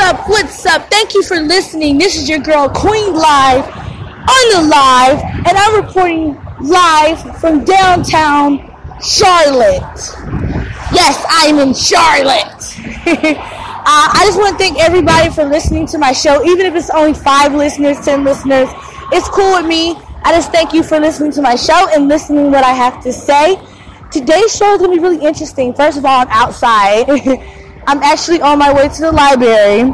up? What's up? Thank you for listening. This is your girl Queen Live on the live, and I'm reporting live from downtown Charlotte. Yes, I'm in Charlotte. uh, I just want to thank everybody for listening to my show, even if it's only five listeners, ten listeners. It's cool with me. I just thank you for listening to my show and listening what I have to say. Today's show is going to be really interesting. First of all, I'm outside. I'm actually on my way to the library.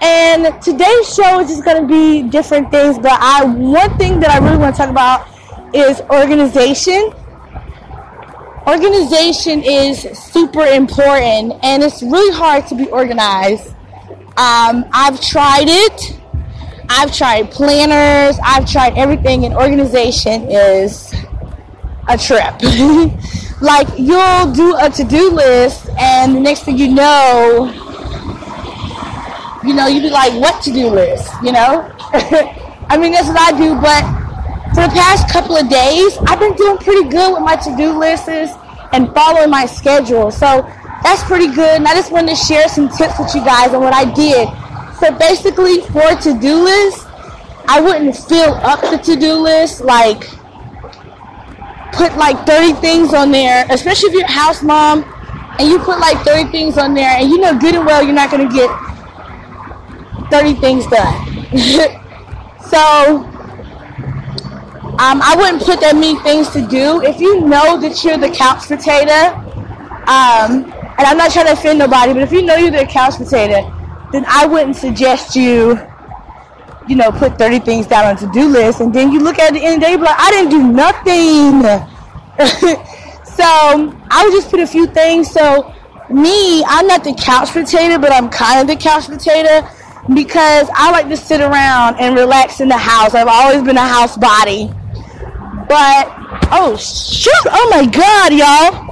And today's show is just going to be different things, but I one thing that I really want to talk about is organization. Organization is super important, and it's really hard to be organized. Um, I've tried it. I've tried planners. I've tried everything, and organization is a trip. like you'll do a to-do list and the next thing you know you know you'd be like what to-do list you know? I mean that's what i do but for the past couple of days i've been doing pretty good with my to-do lists and following my schedule. So that's pretty good and i just wanted to share some tips with you guys on what i did. So basically for to-do list i wouldn't fill up the to-do list like put like 30 things on there, especially if you're a house mom and you put like 30 things on there and you know good and well you're not going to get 30 things done. so um, I wouldn't put that many things to do. If you know that you're the couch potato, um, and I'm not trying to offend nobody, but if you know you're the couch potato, then I wouldn't suggest you you know, put 30 things down on to-do list, and then you look at the end of the day, like, I didn't do nothing. so I would just put a few things. So me, I'm not the couch potato, but I'm kind of the couch potato because I like to sit around and relax in the house. I've always been a house body. But oh shoot! Oh my god, y'all!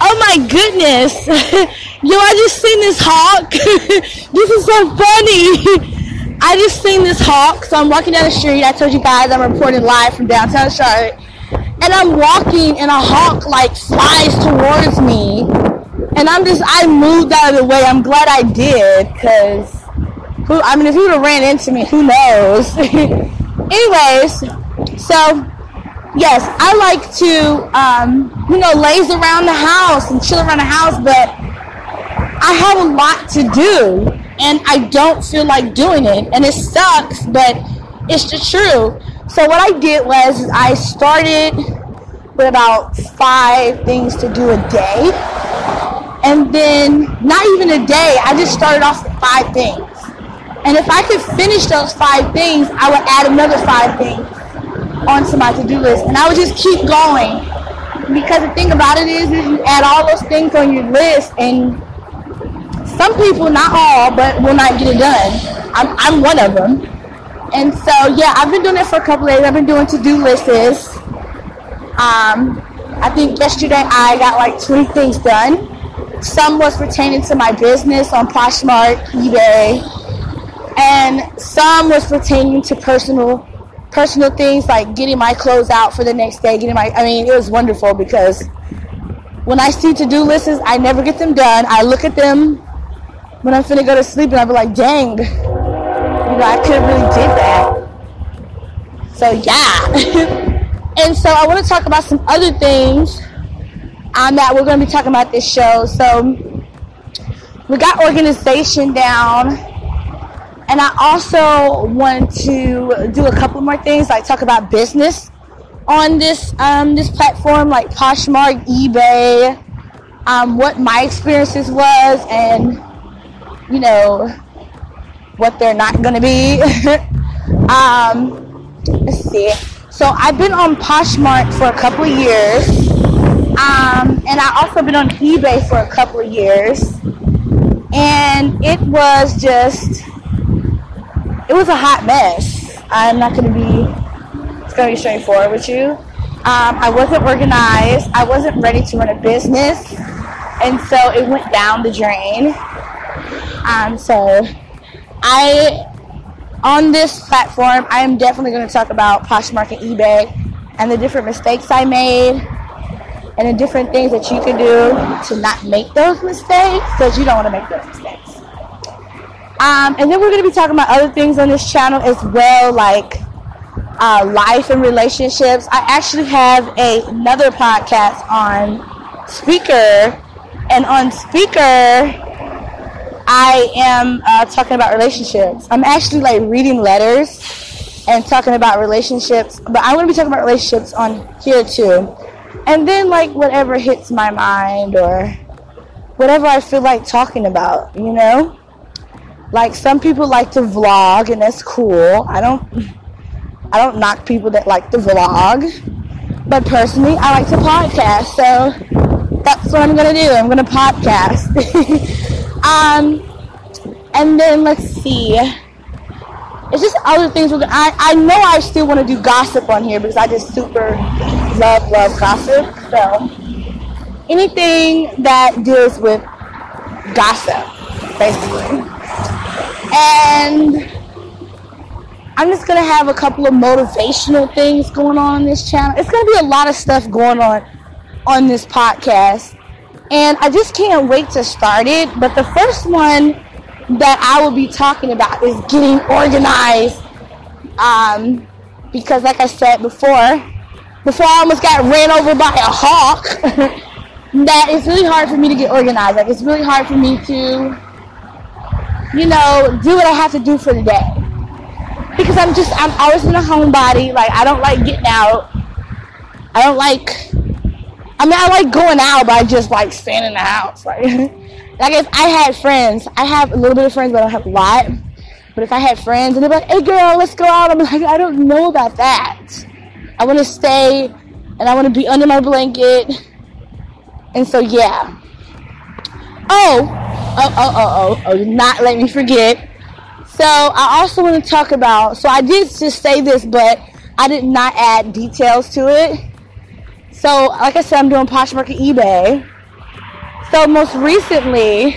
Oh my goodness! Yo, I just seen this hawk. this is so funny. I just seen this hawk, so I'm walking down the street. I told you guys I'm reporting live from downtown Charlotte. And I'm walking and a hawk like flies towards me. And I'm just, I moved out of the way. I'm glad I did, because, who, I mean, if he would have ran into me, who knows? Anyways, so, yes, I like to, um, you know, laze around the house and chill around the house, but I have a lot to do and I don't feel like doing it. And it sucks, but it's the truth. So what I did was I started with about five things to do a day. And then not even a day, I just started off with five things. And if I could finish those five things, I would add another five things onto my to-do list. And I would just keep going. Because the thing about it is, is you add all those things on your list and some people, not all, but will not get it done. I'm, I'm one of them. And so, yeah, I've been doing it for a couple days. I've been doing to-do lists. Um, I think yesterday I got like 20 things done. Some was pertaining to my business on Poshmark, eBay, and some was pertaining to personal personal things like getting my clothes out for the next day, getting my I mean, it was wonderful because when I see to-do lists, I never get them done. I look at them when I'm finna go to sleep and I'll be like, dang, you know, I could have really did that. So yeah. and so I want to talk about some other things um, that we're going to be talking about this show. So we got organization down. And I also want to do a couple more things, like talk about business on this um, this platform, like Poshmark, eBay, um, what my experiences was, and you know, what they're not to be. um, let's see. So I've been on Poshmark for a couple of years. Um, and I also been on eBay for a couple of years. And it was just, it was a hot mess. I'm not to be, it's to be straightforward with you. Um, I wasn't organized. I wasn't ready to run a business. And so it went down the drain. Um, so I, on this platform, I am definitely going to talk about Poshmark and eBay and the different mistakes I made and the different things that you can do to not make those mistakes because you don't want to make those mistakes. Um, and then we're going to be talking about other things on this channel as well, like uh, life and relationships. I actually have a, another podcast on Speaker, and on Spreaker, I am uh, talking about relationships. I'm actually like reading letters and talking about relationships, but I'm to be talking about relationships on here too. And then like whatever hits my mind or whatever I feel like talking about, you know? Like some people like to vlog and that's cool. I don't I don't knock people that like to vlog. But personally, I like to podcast. So that's what I'm going to do. I'm going to podcast. um and then let's see. It's just other things. I, I know I still want to do gossip on here because I just super love, love gossip. So anything that deals with gossip, basically. And I'm just gonna have a couple of motivational things going on on this channel. It's gonna be a lot of stuff going on on this podcast, and I just can't wait to start it. But the first one that I will be talking about is getting organized, um, because like I said before, before I almost got ran over by a hawk, that it's really hard for me to get organized. Like it's really hard for me to you know, do what I have to do for the day. Because I'm just, I'm always in a homebody. Like, I don't like getting out. I don't like, I mean, I like going out, but I just like staying in the house. Like, like if I had friends, I have a little bit of friends, but I don't have a lot. But if I had friends and they're like, hey girl, let's go out, I'm like, I don't know about that. I want to stay and I want to be under my blanket. And so, yeah. Oh, oh, oh, oh, oh, oh, not let me forget. So I also want to talk about, so I did just say this, but I did not add details to it. So, like I said, I'm doing Poshmark and eBay. So most recently,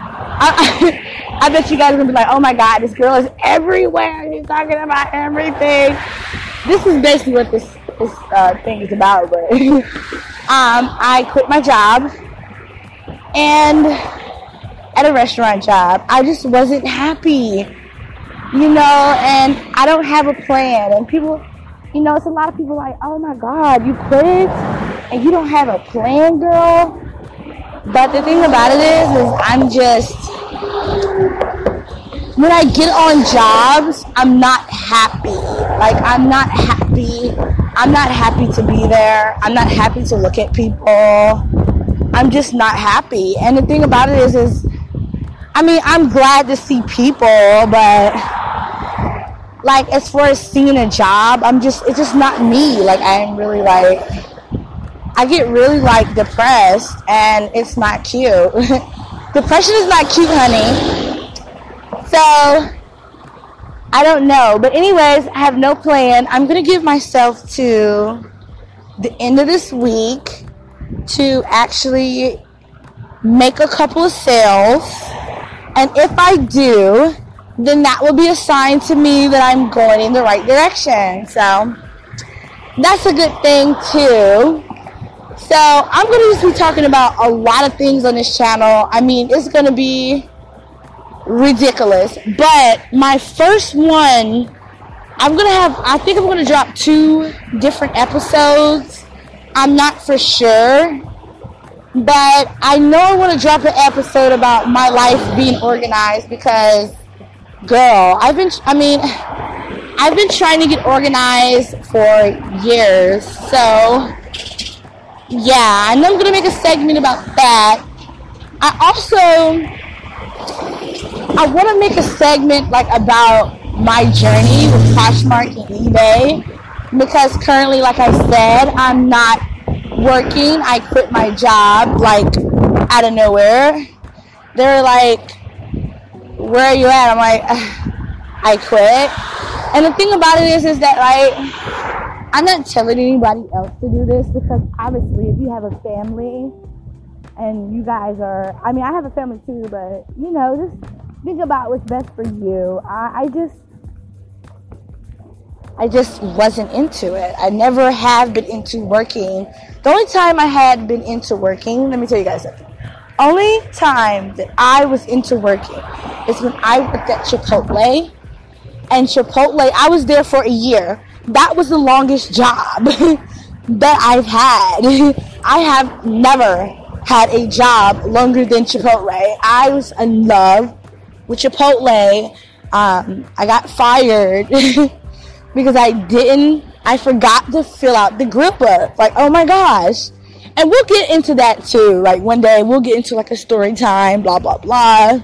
I, I bet you guys are gonna be like, oh my god, this girl is everywhere. She's talking about everything. This is basically what this this uh, thing is about. But um, I quit my job and at a restaurant job. I just wasn't happy, you know, and I don't have a plan. And people, you know, it's a lot of people like, oh my God, you quit and you don't have a plan, girl. But the thing about it is, is I'm just, when I get on jobs, I'm not happy. Like, I'm not happy. I'm not happy to be there. I'm not happy to look at people. I'm just not happy. And the thing about it is, is I mean, I'm glad to see people, but like as far as seeing a job, I'm just it's just not me. Like I'm really like I get really like depressed and it's not cute. Depression is not cute, honey. So I don't know. But anyways, I have no plan. I'm gonna give myself to the end of this week to actually make a couple of sales and if I do, then that will be a sign to me that I'm going in the right direction. So that's a good thing too. So I'm going to just be talking about a lot of things on this channel. I mean, it's going to be ridiculous. But my first one, I'm going to have, I think I'm going to drop two different episodes. I'm not for sure. But I know I want to drop an episode about my life being organized because, girl, I've been, I mean, I've been trying to get organized for years. So, yeah, and I'm going to make a segment about that. I also, I want to make a segment like about my journey with Poshmark and eBay because currently, like I said, I'm not working. I quit my job like out of nowhere. They're like, "Where are you at?" I'm like, "I quit." And the thing about it is, is that like, I'm not telling anybody else to do this because obviously, if you have a family and you guys are, I mean, I have a family too, but you know, just think about what's best for you. I, I just I just wasn't into it. I never have been into working. The only time I had been into working, let me tell you guys something. Only time that I was into working is when I worked at Chipotle. And Chipotle, I was there for a year. That was the longest job that I've had. I have never had a job longer than Chipotle. I was in love with Chipotle. Um, I got fired because I didn't, I forgot to fill out the gripper. Like, oh my gosh. And we'll get into that too. Like one day we'll get into like a story time, blah, blah, blah.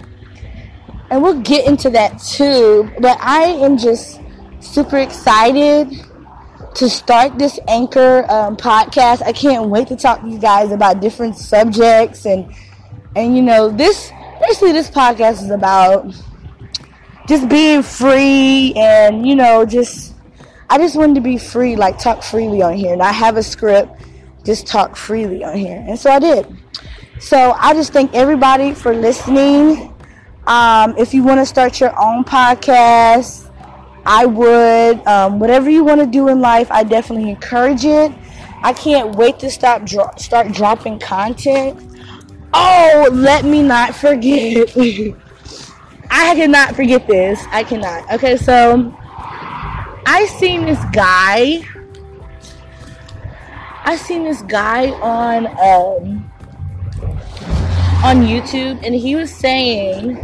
And we'll get into that too. But I am just super excited to start this anchor um, podcast. I can't wait to talk to you guys about different subjects and and you know this basically this podcast is about just being free and you know just I just wanted to be free, like talk freely on here, not have a script, just talk freely on here, and so I did. So I just thank everybody for listening. Um, if you want to start your own podcast, I would. Um, whatever you want to do in life, I definitely encourage it. I can't wait to stop dro- start dropping content. Oh, let me not forget. I cannot forget this. I cannot. Okay, so I seen this guy. I seen this guy on um, on YouTube, and he was saying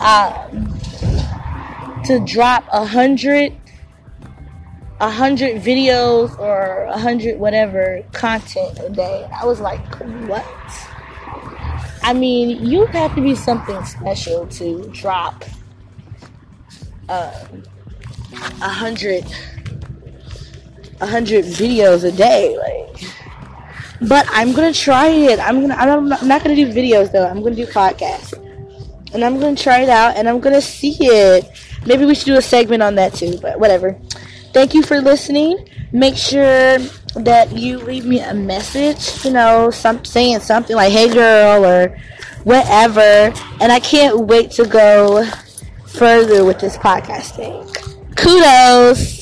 um, to drop a hundred a hundred videos or a hundred whatever content a day. I was like, what? I mean, you have to be something special to drop uh, a hundred hundred videos a day, like. But I'm gonna try it. I'm gonna. I'm not, I'm not gonna do videos though. I'm gonna do podcasts, and I'm gonna try it out, and I'm gonna see it. Maybe we should do a segment on that too, but whatever. Thank you for listening. Make sure that you leave me a message, you know, some saying something like "Hey girl" or whatever. And I can't wait to go further with this podcasting. Kudos.